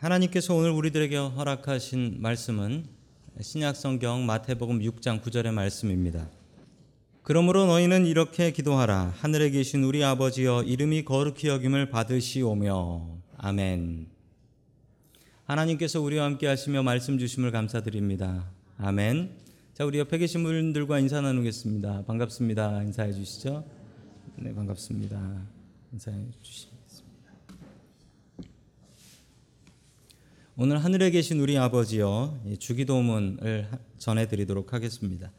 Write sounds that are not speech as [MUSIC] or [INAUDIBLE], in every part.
하나님께서 오늘 우리들에게 허락하신 말씀은 신약 성경 마태복음 6장 9절의 말씀입니다. 그러므로 너희는 이렇게 기도하라 하늘에 계신 우리 아버지여 이름이 거룩히 여김을 받으시오며 아멘. 하나님께서 우리와 함께 하시며 말씀 주심을 감사드립니다. 아멘. 자, 우리 옆에 계신 분들과 인사 나누겠습니다. 반갑습니다. 인사해 주시죠. 네, 반갑습니다. 인사해 주시겠습니다. 오늘 하늘에 계신 우리 아버지여 주기도문을 전해드리도록 하겠습니다.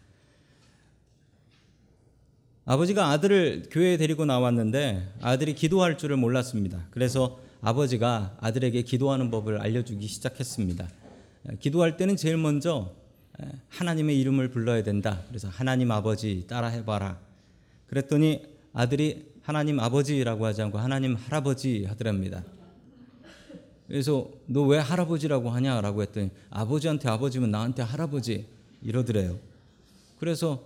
아버지가 아들을 교회에 데리고 나왔는데 아들이 기도할 줄을 몰랐습니다. 그래서 아버지가 아들에게 기도하는 법을 알려주기 시작했습니다. 기도할 때는 제일 먼저 하나님의 이름을 불러야 된다. 그래서 하나님 아버지 따라 해봐라. 그랬더니 아들이 하나님 아버지라고 하지 않고 하나님 할아버지 하더랍니다. 그래서 너 왜 할아버지라고 하냐라고 했더니 아버지한테 아버지면 나한테 할아버지 이러더래요. 그래서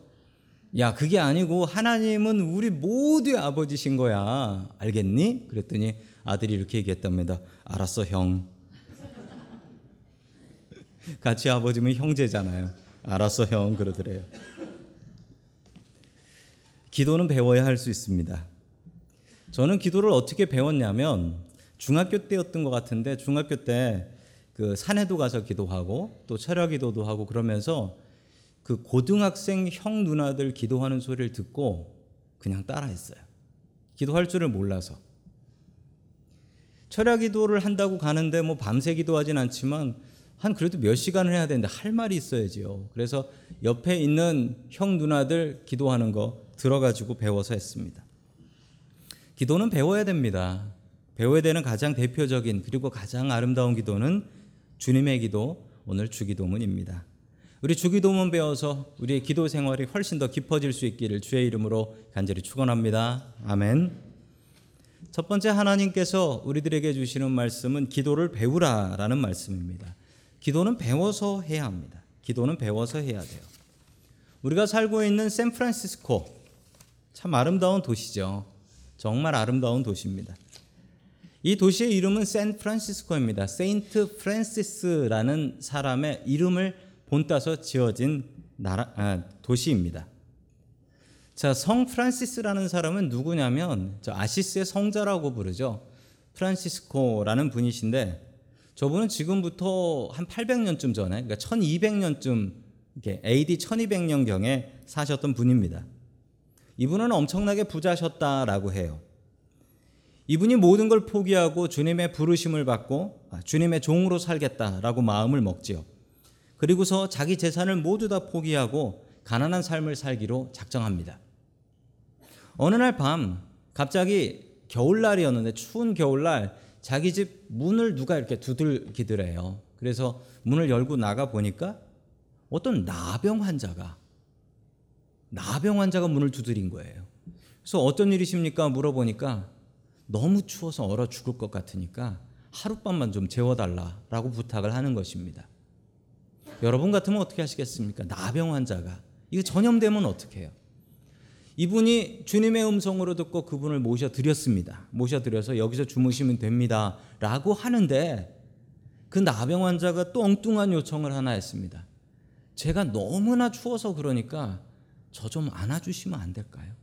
야 그게 아니고 하나님은 우리 모두의 아버지신 거야 알겠니? 그랬더니 아들이 이렇게 얘기했답니다. 알았어 형. [LAUGHS] 같이 아버지면 형제잖아요. 알았어 형 그러더래요. 기도는 배워야 할 수 있습니다. 저는 기도를 어떻게 배웠냐면 중학교 때였던 것 같은데 중학교 때 그 산에도 가서 기도하고 또 철야 기도도 하고 그러면서 그 고등학생 형 누나들 기도하는 소리를 듣고 그냥 따라했어요. 기도할 줄을 몰라서. 철야 기도를 한다고 가는데 뭐 밤새 기도하진 않지만 한 그래도 몇 시간을 해야 되는데 할 말이 있어야지요. 그래서 옆에 있는 형 누나들 기도하는 거 들어가지고 배워서 했습니다. 기도는 배워야 됩니다. 배워야 되는 가장 대표적인 그리고 가장 아름다운 기도는 주님의 기도, 오늘 주기도문입니다. 우리 주기도문 배워서 우리의 기도 생활이 훨씬 더 깊어질 수 있기를 주의 이름으로 간절히 축원합니다. 아멘. 첫 번째 하나님께서 우리들에게 주시는 말씀은 기도를 배우라라는 말씀입니다. 기도는 배워서 해야 합니다. 기도는 배워서 해야 돼요. 우리가 살고 있는 샌프란시스코 참 아름다운 도시죠. 정말 아름다운 도시입니다. 이 도시의 이름은 샌프란시스코입니다. 세인트 프란시스라는 사람의 이름을 본따서 지어진 나라, 아, 도시입니다. 자, 성 프란시스라는 사람은 누구냐면 저 아시시의 성자라고 부르죠. 프란시스코라는 분이신데 저분은 지금부터 한 800년쯤 전에, 그러니까 1200년쯤 이렇게 AD 1200년경에 사셨던 분입니다. 이분은 엄청나게 부자셨다라고 해요. 이분이 모든 걸 포기하고 주님의 부르심을 받고 아, 주님의 종으로 살겠다라고 마음을 먹지요. 그리고서 자기 재산을 모두 다 포기하고 가난한 삶을 살기로 작정합니다. 어느 날 밤 갑자기 겨울날이었는데 추운 겨울날 자기 집 문을 누가 이렇게 두들기더래요. 그래서 문을 열고 나가 보니까 어떤 나병 환자가 나병 환자가 문을 두드린 거예요. 그래서 어떤 일이십니까? 물어보니까 너무 추워서 얼어 죽을 것 같으니까 하룻밤만 좀 재워달라라고 부탁을 하는 것입니다. 여러분 같으면 어떻게 하시겠습니까? 나병 환자가 이거 전염되면 어떻게 해요? 이분이 주님의 음성으로 듣고 그분을 모셔 드렸습니다. 모셔 드려서 여기서 주무시면 됩니다라고 하는데 그 나병 환자가 또 엉뚱한 요청을 하나 했습니다. 제가 너무나 추워서 그러니까 저 좀 안아주시면 안 될까요?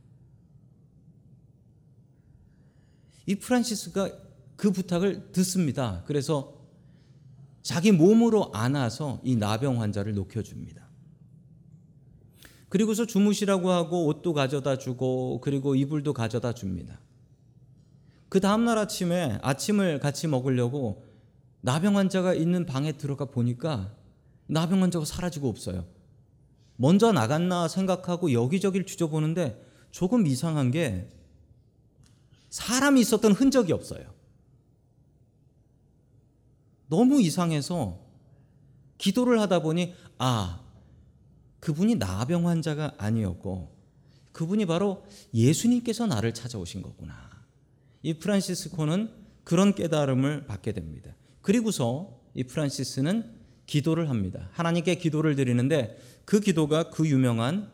이 프란시스가 그 부탁을 듣습니다. 그래서 자기 몸으로 안아서 이 나병 환자를 녹여줍니다. 그리고서 주무시라고 하고 옷도 가져다 주고 그리고 이불도 가져다 줍니다. 그 다음날 아침에 아침을 같이 먹으려고 나병 환자가 있는 방에 들어가 보니까 나병 환자가 사라지고 없어요. 먼저 나갔나 생각하고 여기저기를 뒤져보는데 조금 이상한 게 사람이 있었던 흔적이 없어요. 너무 이상해서 기도를 하다 보니 아 그분이 나병 환자가 아니었고 그분이 바로 예수님께서 나를 찾아오신 거구나. 이 프란시스코는 그런 깨달음을 받게 됩니다. 그리고서 이 프란시스는 기도를 합니다. 하나님께 기도를 드리는데 그 기도가 그 유명한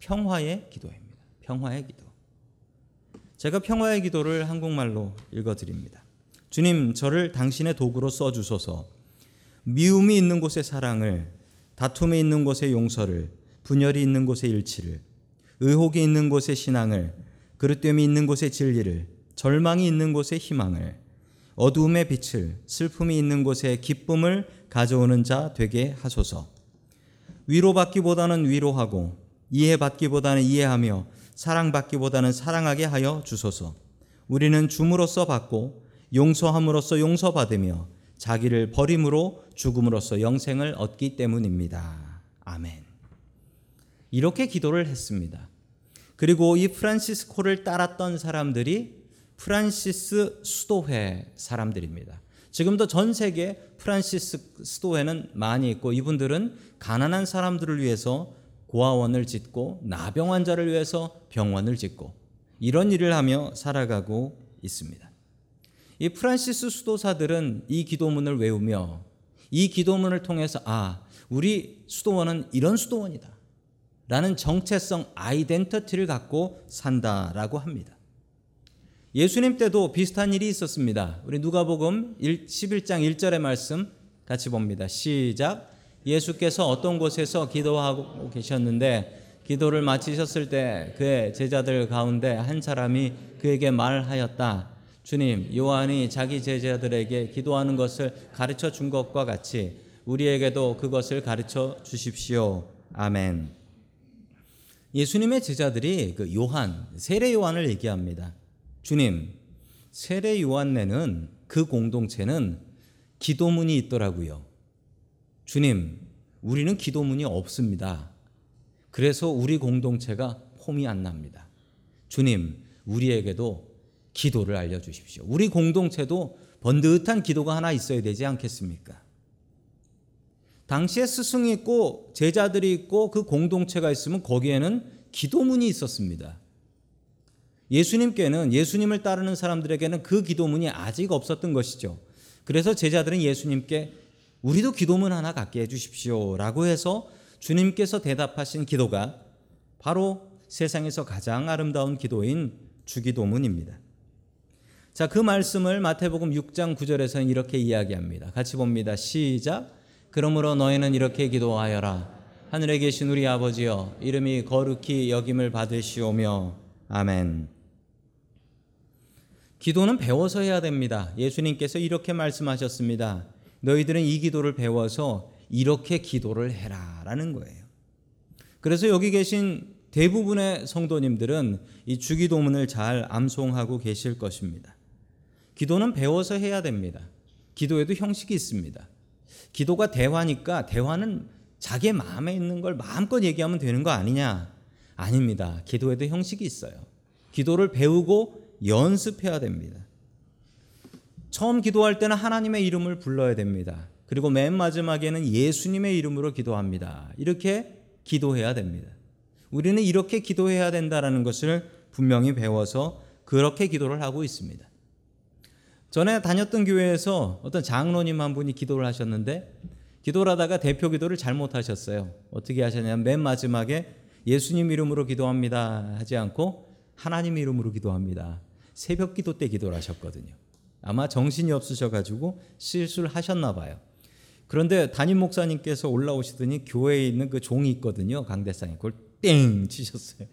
평화의 기도입니다. 평화의 기도. 제가 평화의 기도를 한국말로 읽어 드립니다. 주님, 저를 당신의 도구로 써 주소서. 미움이 있는 곳에 사랑을, 다툼이 있는 곳에 용서를, 분열이 있는 곳에 일치를, 의혹이 있는 곳에 신앙을, 그릇됨이 있는 곳에 진리를, 절망이 있는 곳에 희망을, 어두움의 빛을, 슬픔이 있는 곳에 기쁨을 가져오는 자 되게 하소서. 위로받기보다는 위로하고, 이해받기보다는 이해하며, 사랑받기보다는 사랑하게 하여 주소서. 우리는 줌으로써 받고, 용서함으로써 용서받으며, 자기를 버림으로 죽음으로써 영생을 얻기 때문입니다. 아멘. 이렇게 기도를 했습니다. 그리고 이 프란시스코를 따랐던 사람들이 프란시스 수도회 사람들입니다. 지금도 전 세계 프란시스 수도회는 많이 있고 이분들은 가난한 사람들을 위해서 고아원을 짓고 나병 환자를 위해서 병원을 짓고 이런 일을 하며 살아가고 있습니다. 이 프란시스 수도사들은 이 기도문을 외우며 이 기도문을 통해서 아, 우리 수도원은 이런 수도원이다. 라는 정체성 아이덴티티를 갖고 산다라고 합니다. 예수님 때도 비슷한 일이 있었습니다. 우리 누가복음 11장 1절의 말씀 같이 봅니다. 시작. 예수께서 어떤 곳에서 기도하고 계셨는데 기도를 마치셨을 때 그의 제자들 가운데 한 사람이 그에게 말하였다. 주님, 요한이 자기 제자들에게 기도하는 것을 가르쳐 준 것과 같이 우리에게도 그것을 가르쳐 주십시오. 아멘. 예수님의 제자들이 그 요한, 세례 요한을 얘기합니다. 주님, 세례 요한네는 그 공동체는 기도문이 있더라고요. 주님, 우리는 기도문이 없습니다. 그래서 우리 공동체가 폼이 안 납니다. 주님, 우리에게도 기도를 알려주십시오. 우리 공동체도 번듯한 기도가 하나 있어야 되지 않겠습니까? 당시에 스승이 있고 제자들이 있고 그 공동체가 있으면 거기에는 기도문이 있었습니다. 예수님께는 예수님을 따르는 사람들에게는 그 기도문이 아직 없었던 것이죠. 그래서 제자들은 예수님께 우리도 기도문 하나 갖게 해 주십시오라고 해서 주님께서 대답하신 기도가 바로 세상에서 가장 아름다운 기도인 주기도문입니다. 자, 그 말씀을 마태복음 6장 9절에서는 이렇게 이야기합니다. 같이 봅니다. 시작. 그러므로 너희는 이렇게 기도하여라. 하늘에 계신 우리 아버지여, 이름이 거룩히 여김을 받으시오며, 아멘. 기도는 배워서 해야 됩니다. 예수님께서 이렇게 말씀하셨습니다. 너희들은 이 기도를 배워서 이렇게 기도를 해라. 라는 거예요. 그래서 여기 계신 대부분의 성도님들은 이 주기도문을 잘 암송하고 계실 것입니다. 기도는 배워서 해야 됩니다. 기도에도 형식이 있습니다. 기도가 대화니까 대화는 자기 마음에 있는 걸 마음껏 얘기하면 되는 거 아니냐? 아닙니다. 기도에도 형식이 있어요. 기도를 배우고 연습해야 됩니다. 처음 기도할 때는 하나님의 이름을 불러야 됩니다. 그리고 맨 마지막에는 예수님의 이름으로 기도합니다. 이렇게 기도해야 됩니다. 우리는 이렇게 기도해야 된다라는 것을 분명히 배워서 그렇게 기도를 하고 있습니다. 전에 다녔던 교회에서 어떤 장로님 한 분이 기도를 하셨는데 기도를 하다가 대표 기도를 잘못하셨어요. 어떻게 하셨냐면 맨 마지막에 예수님 이름으로 기도합니다 하지 않고 하나님 이름으로 기도합니다. 새벽 기도 때 기도를 하셨거든요. 아마 정신이 없으셔가지고 실수를 하셨나 봐요. 그런데 담임 목사님께서 올라오시더니 교회에 있는 그 종이 있거든요. 강대상에 그걸 땡 치셨어요.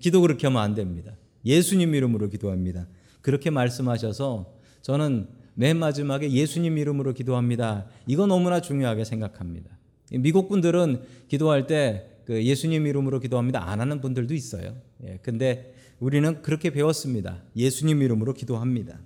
기도 그렇게 하면 안 됩니다. 예수님 이름으로 기도합니다. 그렇게 말씀하셔서 저는 맨 마지막에 예수님 이름으로 기도합니다. 이거 너무나 중요하게 생각합니다. 미국 분들은 기도할 때 그 예수님 이름으로 기도합니다. 안 하는 분들도 있어요. 예, 근데 우리는 그렇게 배웠습니다. 예수님 이름으로 기도합니다.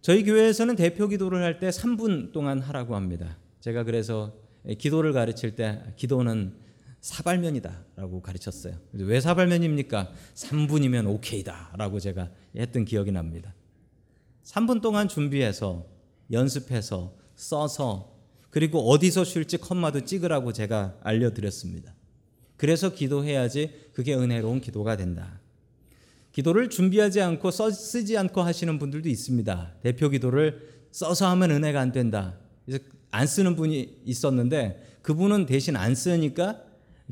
저희 교회에서는 대표 기도를 할 때 3분 동안 하라고 합니다. 제가 그래서 기도를 가르칠 때 기도는 사발면이다라고 가르쳤어요. 왜 사발면입니까? 3분이면 오케이다라고 제가 했던 기억이 납니다. 3분 동안 준비해서 연습해서 써서 그리고 어디서 쉴지 컴마도 찍으라고 제가 알려드렸습니다. 그래서 기도해야지 그게 은혜로운 기도가 된다. 기도를 준비하지 않고 써, 쓰지 않고 하시는 분들도 있습니다. 대표 기도를 써서 하면 은혜가 안 된다. 안 쓰는 분이 있었는데 그분은 대신 안 쓰니까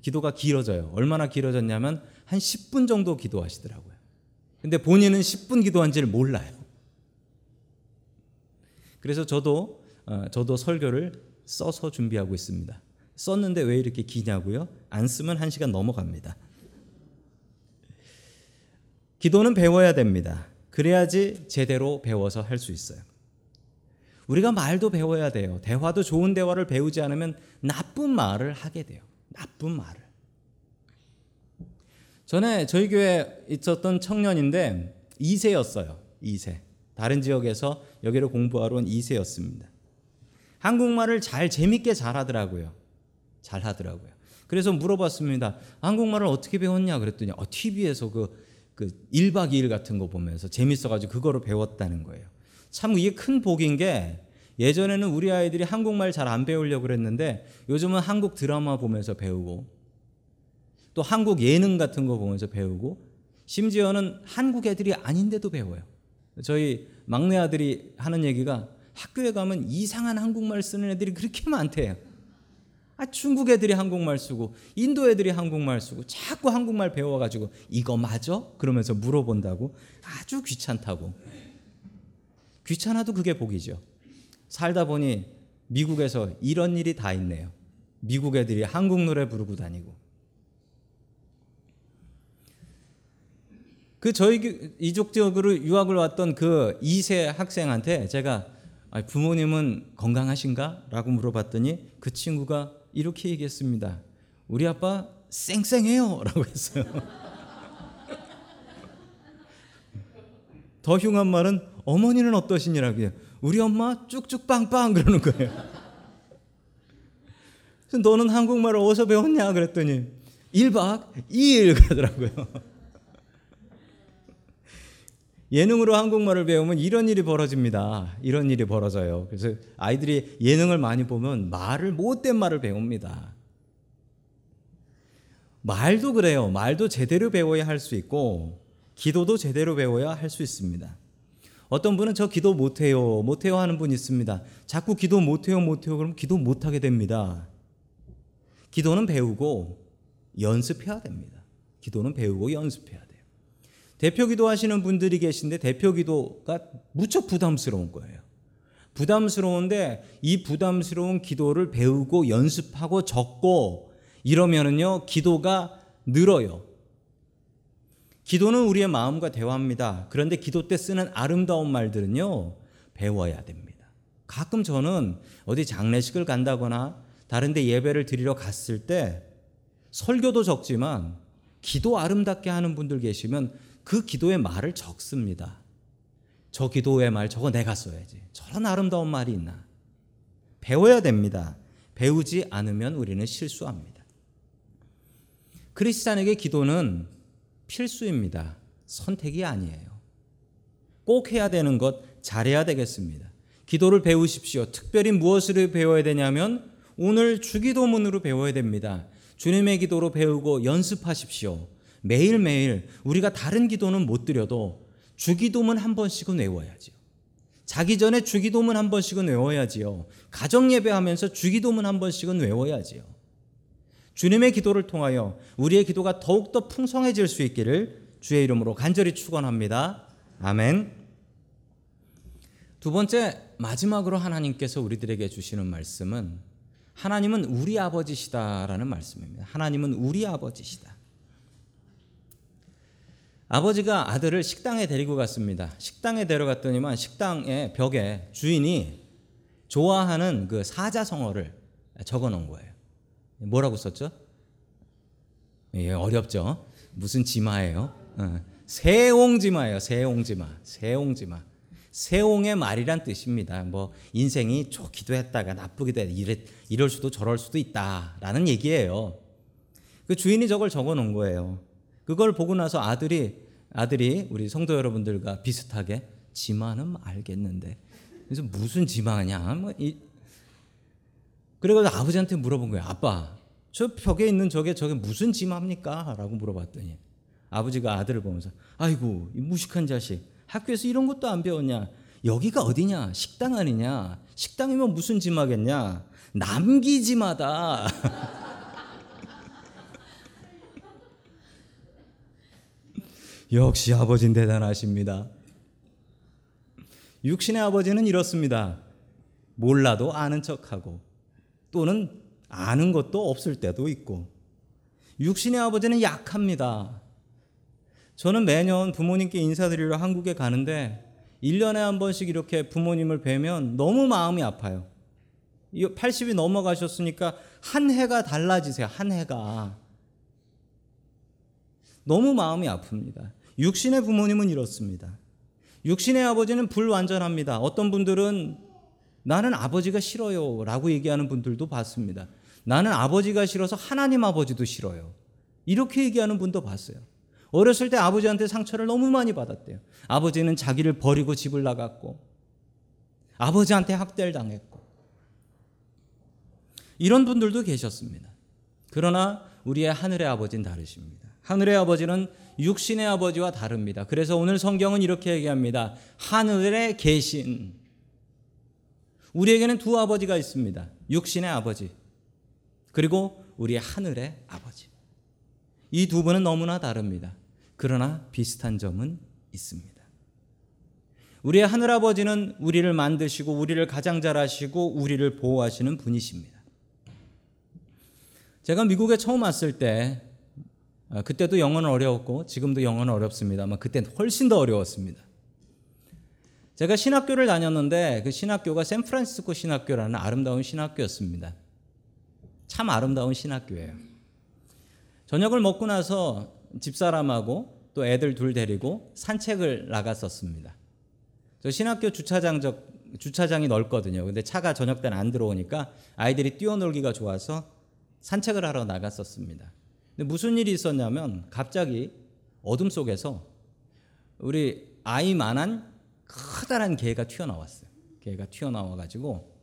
기도가 길어져요. 얼마나 길어졌냐면 한 10분 정도 기도하시더라고요. 근데 본인은 10분 기도한지를 몰라요. 그래서 저도 어, 저도 설교를 써서 준비하고 있습니다. 썼는데 왜 이렇게 기냐고요? 안 쓰면 한 시간 넘어갑니다. 기도는 배워야 됩니다. 그래야지 제대로 배워서 할 수 있어요. 우리가 말도 배워야 돼요. 대화도 좋은 대화를 배우지 않으면 나쁜 말을 하게 돼요. 나쁜 말을. 전에 저희 교회에 있었던 청년인데 2세였어요. 2세. 다른 지역에서 여기를 공부하러 온 2세였습니다. 한국말을 잘 재밌게 잘하더라고요. 잘하더라고요. 그래서 물어봤습니다. 한국말을 어떻게 배웠냐 그랬더니 어, TV에서 그, 그 1박 2일 같은 거 보면서 재밌어가지고 그거를 배웠다는 거예요. 참 이게 큰 복인 게 예전에는 우리 아이들이 한국말 잘 안 배우려고 그랬는데 요즘은 한국 드라마 보면서 배우고 또 한국 예능 같은 거 보면서 배우고 심지어는 한국 애들이 아닌데도 배워요. 저희 막내 아들이 하는 얘기가 학교에 가면 이상한 한국말 쓰는 애들이 그렇게 많대요. 아, 중국 애들이 한국말 쓰고 인도 애들이 한국말 쓰고 자꾸 한국말 배워가지고 이거 맞아? 그러면서 물어본다고 아주 귀찮다고. 귀찮아도 그게 복이죠. 살다 보니 미국에서 이런 일이 다 있네요. 미국 애들이 한국 노래 부르고 다니고. 그 저희 이족 지역으로 유학을 왔던 그 2세 학생한테 제가 부모님은 건강하신가? 라고 물어봤더니 그 친구가 이렇게 얘기했습니다. 우리 아빠 쌩쌩해요. 라고 했어요. 더 흉한 말은 어머니는 어떠시냐라고 해요. 우리 엄마 쭉쭉 빵빵 그러는 거예요. 너는 한국말을 어디서 배웠냐 그랬더니 1박 2일 그러더라고요. 예능으로 한국말을 배우면 이런 일이 벌어집니다. 이런 일이 벌어져요. 그래서 아이들이 예능을 많이 보면 말을 못된 말을 배웁니다. 말도 그래요. 말도 제대로 배워야 할 수 있고 기도도 제대로 배워야 할 수 있습니다. 어떤 분은 저 기도 못해요, 못해요 하는 분 있습니다. 자꾸 기도 못해요, 못해요 그럼 기도 못하게 됩니다. 기도는 배우고 연습해야 됩니다. 기도는 배우고 연습해야 돼요. 대표 기도 하시는 분들이 계신데 대표 기도가 무척 부담스러운 거예요. 부담스러운데 이 부담스러운 기도를 배우고 연습하고 적고 이러면은요, 기도가 늘어요. 기도는 우리의 마음과 대화합니다. 그런데 기도 때 쓰는 아름다운 말들은요, 배워야 됩니다. 가끔 저는 어디 장례식을 간다거나 다른데 예배를 드리러 갔을 때 설교도 적지만 기도 아름답게 하는 분들 계시면 그 기도의 말을 적습니다. 저 기도의 말 저거 내가 써야지. 저런 아름다운 말이 있나. 배워야 됩니다. 배우지 않으면 우리는 실수합니다. 크리스찬에게 기도는 필수입니다. 선택이 아니에요. 꼭 해야 되는 것 잘해야 되겠습니다. 기도를 배우십시오. 특별히 무엇을 배워야 되냐면 오늘 주기도문으로 배워야 됩니다. 주님의 기도로 배우고 연습하십시오. 매일매일 우리가 다른 기도는 못 드려도 주기도문 한 번씩은 외워야지요. 자기 전에 주기도문 한 번씩은 외워야지요. 가정 예배하면서 주기도문 한 번씩은 외워야지요. 주님의 기도를 통하여 우리의 기도가 더욱더 풍성해질 수 있기를 주의 이름으로 간절히 축원합니다. 아멘. 두 번째 마지막으로 하나님께서 우리들에게 주시는 말씀은 하나님은 우리 아버지시다라는 말씀입니다. 하나님은 우리 아버지시다. 아버지가 아들을 식당에 데리고 갔습니다. 식당에 데려갔더니만 식당의 벽에 주인이 좋아하는 그 사자성어를 적어 놓은 거예요. 뭐라고 썼죠? 예, 어렵죠. 무슨 지마예요? 어, 세옹지마예요. 세옹지마. 세옹지마. 세옹의 말이란 뜻입니다. 뭐 인생이 좋기도 했다가 나쁘기도 했다. 이래, 이럴 수도 저럴 수도 있다라는 얘기예요. 그 주인이 저걸 적어 놓은 거예요. 그걸 보고 나서 아들이 아들이 우리 성도 여러분들과 비슷하게 지마는 알겠는데. 그래서 무슨 지마냐? 뭐 이, 그래가지고 아버지한테 물어본 거예요. 아빠 저 벽에 있는 저게 저게 무슨 지마입니까? 라고 물어봤더니 아버지가 아들을 보면서 아이고 이 무식한 자식. 학교에서 이런 것도 안 배웠냐? 여기가 어디냐? 식당 아니냐? 식당이면 무슨 지마겠냐? 남기지마다 [LAUGHS] 역시 아버지는 대단하십니다. 육신의 아버지는 이렇습니다. 몰라도 아는 척하고 또는 아는 것도 없을 때도 있고 육신의 아버지는 약합니다. 저는 매년 부모님께 인사드리러 한국에 가는데 1년에 한 번씩 이렇게 부모님을 뵈면 너무 마음이 아파요. 80이 넘어가셨으니까 한 해가 달라지세요. 한 해가. 너무 마음이 아픕니다. 육신의 부모님은 이렇습니다. 육신의 아버지는 불완전합니다. 어떤 분들은 나는 아버지가 싫어요. 라고 얘기하는 분들도 봤습니다. 나는 아버지가 싫어서 하나님 아버지도 싫어요. 이렇게 얘기하는 분도 봤어요. 어렸을 때 아버지한테 상처를 너무 많이 받았대요. 아버지는 자기를 버리고 집을 나갔고, 아버지한테 학대를 당했고, 이런 분들도 계셨습니다. 그러나 우리의 하늘의 아버지는 다르십니다. 하늘의 아버지는 육신의 아버지와 다릅니다. 그래서 오늘 성경은 이렇게 얘기합니다. 하늘에 계신 우리에게는 두 아버지가 있습니다. 육신의 아버지 그리고 우리의 하늘의 아버지. 이 두 분은 너무나 다릅니다. 그러나 비슷한 점은 있습니다. 우리의 하늘 아버지는 우리를 만드시고 우리를 가장 잘 아시고 우리를 보호하시는 분이십니다. 제가 미국에 처음 왔을 때 아, 그때도 영어는 어려웠고 지금도 영어는 어렵습니다만 그때는 훨씬 더 어려웠습니다. 제가 신학교를 다녔는데 그 신학교가 샌프란시스코 신학교라는 아름다운 신학교였습니다. 참 아름다운 신학교예요. 저녁을 먹고 나서 집사람하고 또 애들 둘 데리고 산책을 나갔었습니다. 저 신학교 주차장 저 주차장이 넓거든요. 근데 차가 저녁 때는 안 들어오니까 아이들이 뛰어놀기가 좋아서 산책을 하러 나갔었습니다. 근데 무슨 일이 있었냐면 갑자기 어둠 속에서 우리 아이만한 커다란 개가 튀어나왔어요. 개가 튀어나와 가지고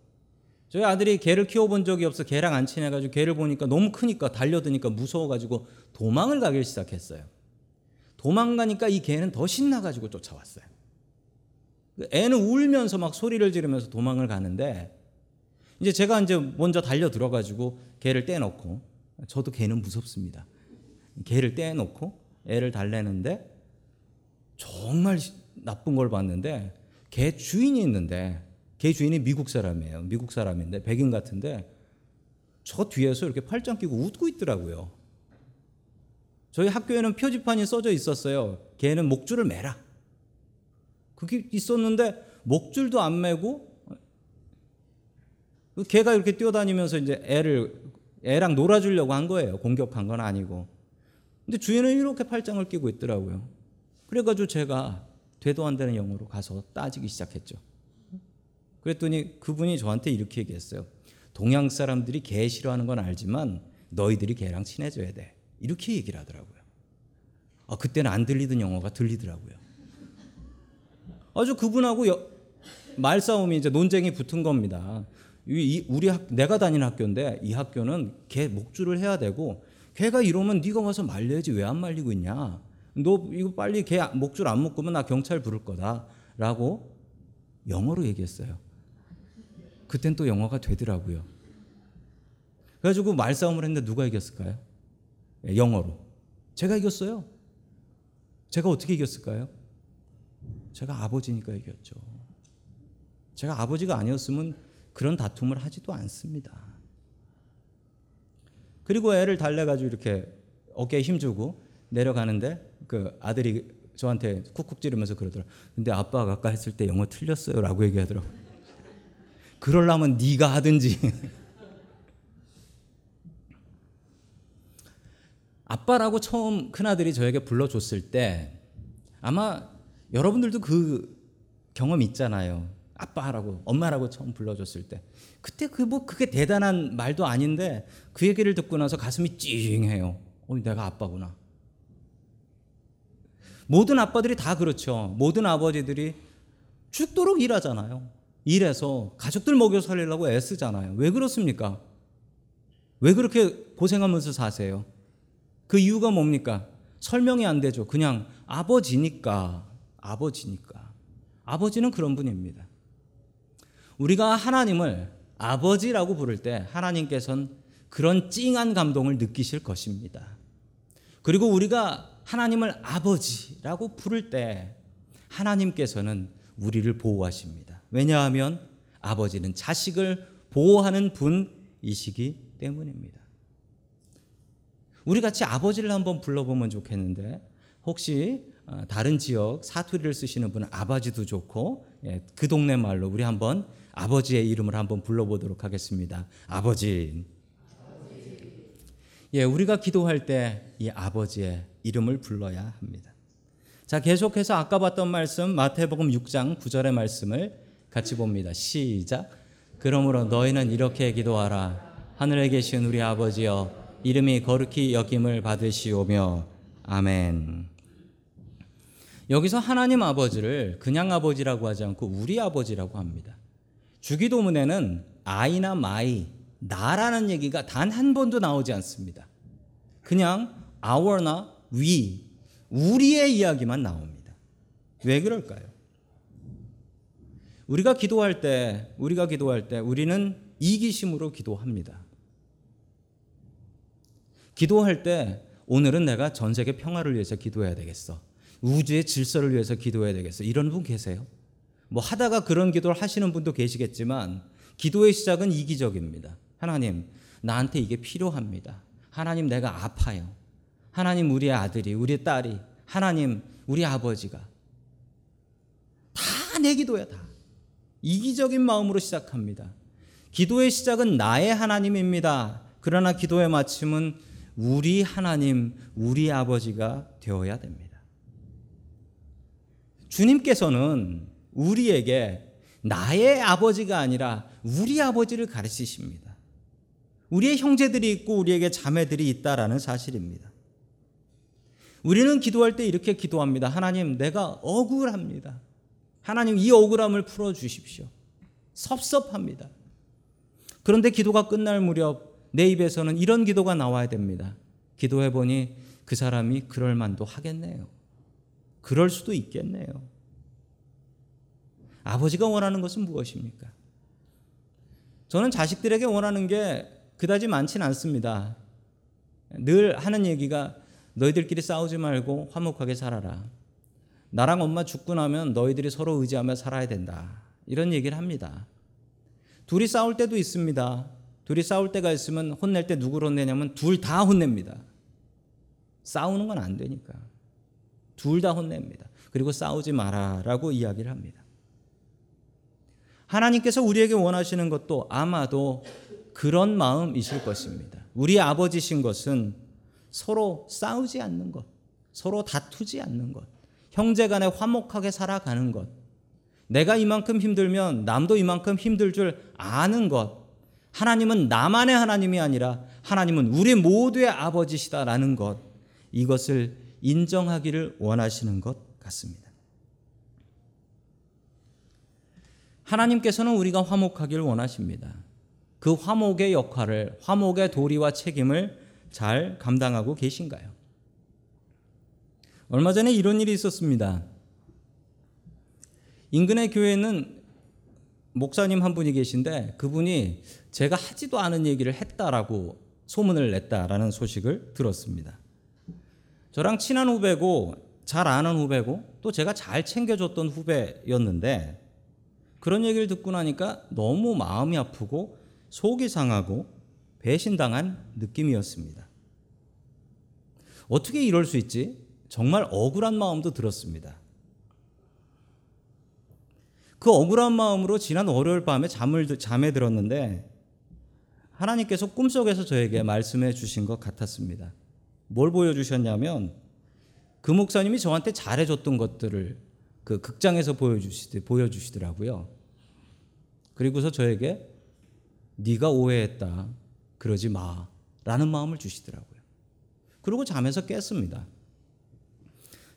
저희 아들이 개를 키워본 적이 없어 개랑 안 친해가지고 개를 보니까 너무 크니까 달려드니까 무서워가지고 도망을 가기 시작했어요. 도망가니까 이 개는 더 신나가지고 쫓아왔어요. 애는 울면서 막 소리를 지르면서 도망을 가는데 이제 제가 이제 먼저 달려 들어가지고 개를 떼놓고 저도 개는 무섭습니다. 개를 떼놓고 애를 달래는데 정말 나쁜 걸 봤는데 개 주인이 있는데 개 주인이 미국 사람이에요. 미국 사람인데 백인 같은데 저 뒤에서 이렇게 팔짱 끼고 웃고 있더라고요. 저희 학교에는 표지판이 써져 있었어요. 개는 목줄을 매라. 그게 있었는데 목줄도 안 매고 그 개가 이렇게 뛰어다니면서 이제 애를 애랑 놀아주려고 한 거예요. 공격한 건 아니고. 근데 주인은 이렇게 팔짱을 끼고 있더라고요. 그래가지고 제가 되도 안 되는 영어로 가서 따지기 시작했죠. 그랬더니 그분이 저한테 이렇게 얘기했어요. 동양 사람들이 개 싫어하는 건 알지만 너희들이 개랑 친해져야 돼. 이렇게 얘기를 하더라고요. 아, 그때는 안 들리던 영어가 들리더라고요. 아주 그분하고 여, 말싸움이 이제 논쟁이 붙은 겁니다. 이, 우리 학, 내가 다니는 학교인데 이 학교는 개 목줄을 해야 되고 개가 이러면 네가 와서 말려야지 왜 안 말리고 있냐? 너 이거 빨리 개 목줄 안 묶으면 나 경찰 부를 거다라고 영어로 얘기했어요. 그땐 또 영어가 되더라고요. 그래가지고 말싸움을 했는데 누가 이겼을까요? 예, 영어로. 제가 이겼어요. 제가 어떻게 이겼을까요? 제가 아버지니까 이겼죠. 제가 아버지가 아니었으면 그런 다툼을 하지도 않습니다. 그리고 애를 달래가지고 이렇게 어깨에 힘주고 내려가는데 그 아들이 저한테 쿡쿡 찌르면서 그러더라. 근데 아빠가 아까 했을 때 영어 틀렸어요 라고 얘기하더라고. 그럴라면 네가 하든지. [LAUGHS] 아빠라고 처음 큰아들이 저에게 불러줬을 때 아마 여러분들도 그 경험 있잖아요. 아빠라고 엄마라고 처음 불러줬을 때 그때 그 뭐 그게 대단한 말도 아닌데 그 얘기를 듣고 나서 가슴이 찡해요. 어, 내가 아빠구나. 모든 아빠들이 다 그렇죠. 모든 아버지들이 죽도록 일하잖아요. 일해서 가족들 먹여 살리려고 애쓰잖아요. 왜 그렇습니까? 왜 그렇게 고생하면서 사세요? 그 이유가 뭡니까? 설명이 안 되죠. 그냥 아버지니까. 아버지니까. 아버지는 그런 분입니다. 우리가 하나님을 아버지라고 부를 때 하나님께서는 그런 찡한 감동을 느끼실 것입니다. 그리고 우리가 하나님을 아버지라고 부를 때 하나님께서는 우리를 보호하십니다. 왜냐하면 아버지는 자식을 보호하는 분이시기 때문입니다. 우리 같이 아버지를 한번 불러보면 좋겠는데 혹시 어, 다른 지역 사투리를 쓰시는 분은 아버지도 좋고 예, 그 동네 말로 우리 한번 아버지의 이름을 한번 불러보도록 하겠습니다. 아버지. 예, 우리가 기도할 때 이 아버지의 이름을 불러야 합니다. 자, 계속해서 아까 봤던 말씀 마태복음 6장 9절의 말씀을 같이 봅니다. 시작. 그러므로 너희는 이렇게 기도하라. 하늘에 계신 우리 아버지여 이름이 거룩히 여김을 받으시오며 아멘. 여기서 하나님 아버지를 그냥 아버지라고 하지 않고 우리 아버지라고 합니다. 주기도문에는 I나 my, 나라는 얘기가 단 한 번도 나오지 않습니다. 그냥 our나 we, 우리의 이야기만 나옵니다. 왜 그럴까요? 우리가 기도할 때, 우리가 기도할 때 우리는 이기심으로 기도합니다. 기도할 때 오늘은 내가 전 세계 평화를 위해서 기도해야 되겠어. 우주의 질서를 위해서 기도해야 되겠어. 이런 분 계세요? 뭐 하다가 그런 기도를 하시는 분도 계시겠지만 기도의 시작은 이기적입니다. 하나님, 나한테 이게 필요합니다. 하나님, 내가 아파요. 하나님, 우리 아들이, 우리 딸이, 하나님, 우리 아버지가 다 내 기도야, 다. 이기적인 마음으로 시작합니다. 기도의 시작은 나의 하나님입니다. 그러나 기도의 마침은 우리 하나님, 우리 아버지가 되어야 됩니다. 주님께서는 우리에게 나의 아버지가 아니라 우리 아버지를 가르치십니다. 우리의 형제들이 있고 우리에게 자매들이 있다라는 사실입니다. 우리는 기도할 때 이렇게 기도합니다. 하나님, 내가 억울합니다. 하나님, 이 억울함을 풀어 주십시오. 섭섭합니다. 그런데 기도가 끝날 무렵 내 입에서는 이런 기도가 나와야 됩니다. 기도해 보니 그 사람이 그럴 만도 하겠네요. 그럴 수도 있겠네요. 아버지가 원하는 것은 무엇입니까? 저는 자식들에게 원하는 게 그다지 많진 않습니다. 늘 하는 얘기가 너희들끼리 싸우지 말고 화목하게 살아라. 나랑 엄마 죽고 나면 너희들이 서로 의지하며 살아야 된다. 이런 얘기를 합니다. 둘이 싸울 때도 있습니다. 둘이 싸울 때가 있으면 혼낼 때 누구를 혼내냐면 둘 다 혼냅니다. 싸우는 건 안 되니까. 둘 다 혼냅니다. 그리고 싸우지 마라라고 이야기를 합니다. 하나님께서 우리에게 원하시는 것도 아마도 그런 마음이실 것입니다. 우리 아버지신 것은 서로 싸우지 않는 것, 서로 다투지 않는 것, 형제 간에 화목하게 살아가는 것, 내가 이만큼 힘들면 남도 이만큼 힘들 줄 아는 것, 하나님은 나만의 하나님이 아니라 하나님은 우리 모두의 아버지시다라는 것, 이것을 인정하기를 원하시는 것 같습니다. 하나님께서는 우리가 화목하기를 원하십니다. 그 화목의 역할을, 화목의 도리와 책임을 잘 감당하고 계신가요? 얼마 전에 이런 일이 있었습니다. 인근의 교회는 목사님 한 분이 계신데 그분이 제가 하지도 않은 얘기를 했다라고 소문을 냈다라는 소식을 들었습니다. 저랑 친한 후배고 잘 아는 후배고 또 제가 잘 챙겨줬던 후배였는데 그런 얘기를 듣고 나니까 너무 마음이 아프고 속이 상하고 배신당한 느낌이었습니다. 어떻게 이럴 수 있지? 정말 억울한 마음도 들었습니다. 그 억울한 마음으로 지난 월요일 밤에 잠을 잠에 들었는데 하나님께서 꿈속에서 저에게 말씀해 주신 것 같았습니다. 뭘 보여주셨냐면 그 목사님이 저한테 잘해줬던 것들을 그 극장에서 보여주시 보여주시더라고요. 그리고서 저에게 네가 오해했다. 그러지 마 라는 마음을 주시더라고요. 그리고 잠에서 깼습니다.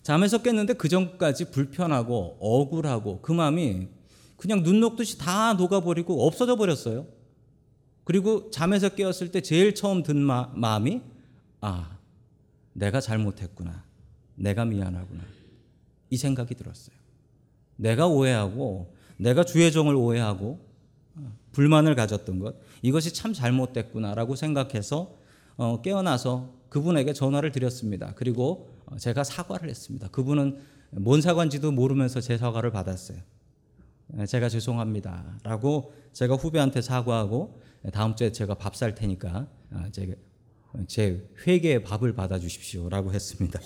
잠에서 깼는데 그 전까지 불편하고 억울하고 그 마음이 그냥 눈 녹듯이 다 녹아버리고 없어져 버렸어요. 그리고 잠에서 깨었을 때 제일 처음 든 마, 마음이 아, 내가 잘못했구나. 내가 미안하구나. 이 생각이 들었어요. 내가 오해하고 내가 주의 종을 오해하고 어, 불만을 가졌던 것 이것이 참 잘못됐구나라고 생각해서 어, 깨어나서 그분에게 전화를 드렸습니다. 그리고 어, 제가 사과를 했습니다. 그분은 뭔 사과인지도 모르면서 제 사과를 받았어요. 제가 죄송합니다 라고 제가 후배한테 사과하고 다음 주에 제가 밥 살 테니까 아, 제 회계의 밥을 받아 주십시오 라고 했습니다.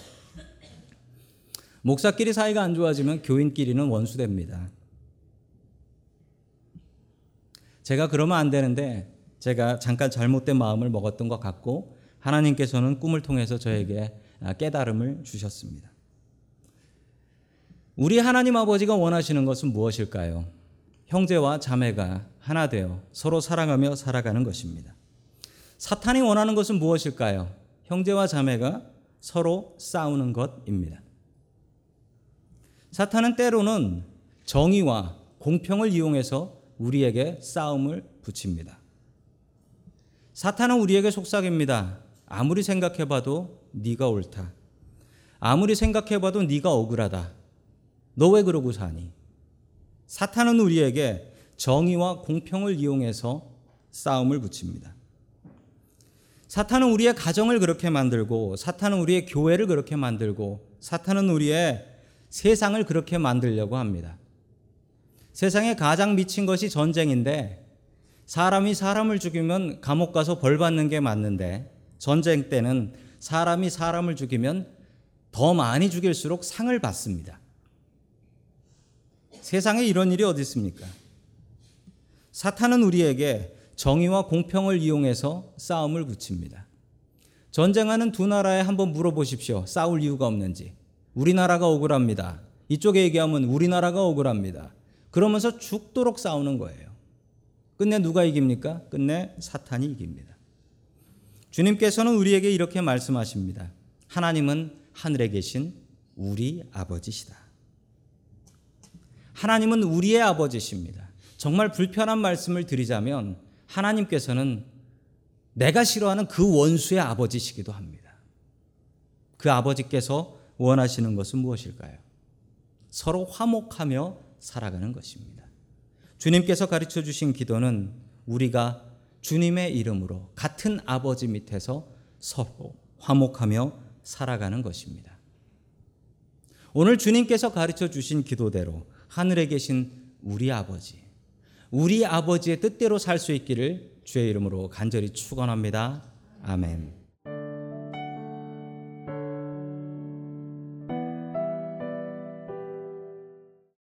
목사끼리 사이가 안 좋아지면 교인끼리는 원수됩니다. 제가 그러면 안 되는데 제가 잠깐 잘못된 마음을 먹었던 것 같고 하나님께서는 꿈을 통해서 저에게 깨달음을 주셨습니다. 우리 하나님 아버지가 원하시는 것은 무엇일까요? 형제와 자매가 하나 되어 서로 사랑하며 살아가는 것입니다. 사탄이 원하는 것은 무엇일까요? 형제와 자매가 서로 싸우는 것입니다. 사탄은 때로는 정의와 공평을 이용해서 우리에게 싸움을 붙입니다. 사탄은 우리에게 속삭입니다. 아무리 생각해봐도 네가 옳다. 아무리 생각해봐도 네가 억울하다. 너 왜 그러고 사니? 사탄은 우리에게 정의와 공평을 이용해서 싸움을 붙입니다. 사탄은 우리의 가정을 그렇게 만들고, 사탄은 우리의 교회를 그렇게 만들고, 사탄은 우리의 세상을 그렇게 만들려고 합니다. 세상에 가장 미친 것이 전쟁인데, 사람이 사람을 죽이면 감옥 가서 벌 받는 게 맞는데, 전쟁 때는 사람이 사람을 죽이면 더 많이 죽일수록 상을 받습니다. 세상에 이런 일이 어디 있습니까? 사탄은 우리에게 정의와 공평을 이용해서 싸움을 붙입니다. 전쟁하는 두 나라에 한번 물어보십시오. 싸울 이유가 없는지. 우리나라가 억울합니다. 이쪽에 얘기하면 우리나라가 억울합니다. 그러면서 죽도록 싸우는 거예요. 끝내 누가 이깁니까? 끝내 사탄이 이깁니다. 주님께서는 우리에게 이렇게 말씀하십니다. 하나님은 하늘에 계신 우리 아버지시다. 하나님은 우리의 아버지십니다. 정말 불편한 말씀을 드리자면 하나님께서는 내가 싫어하는 그 원수의 아버지시기도 합니다. 그 아버지께서 원하시는 것은 무엇일까요? 서로 화목하며 살아가는 것입니다. 주님께서 가르쳐 주신 기도는 우리가 주님의 이름으로 같은 아버지 밑에서 서로 화목하며 살아가는 것입니다. 오늘 주님께서 가르쳐 주신 기도대로 하늘에 계신 우리 아버지, 우리 아버지의 뜻대로 살 수 있기를 주의 이름으로 간절히 축원합니다. 아멘.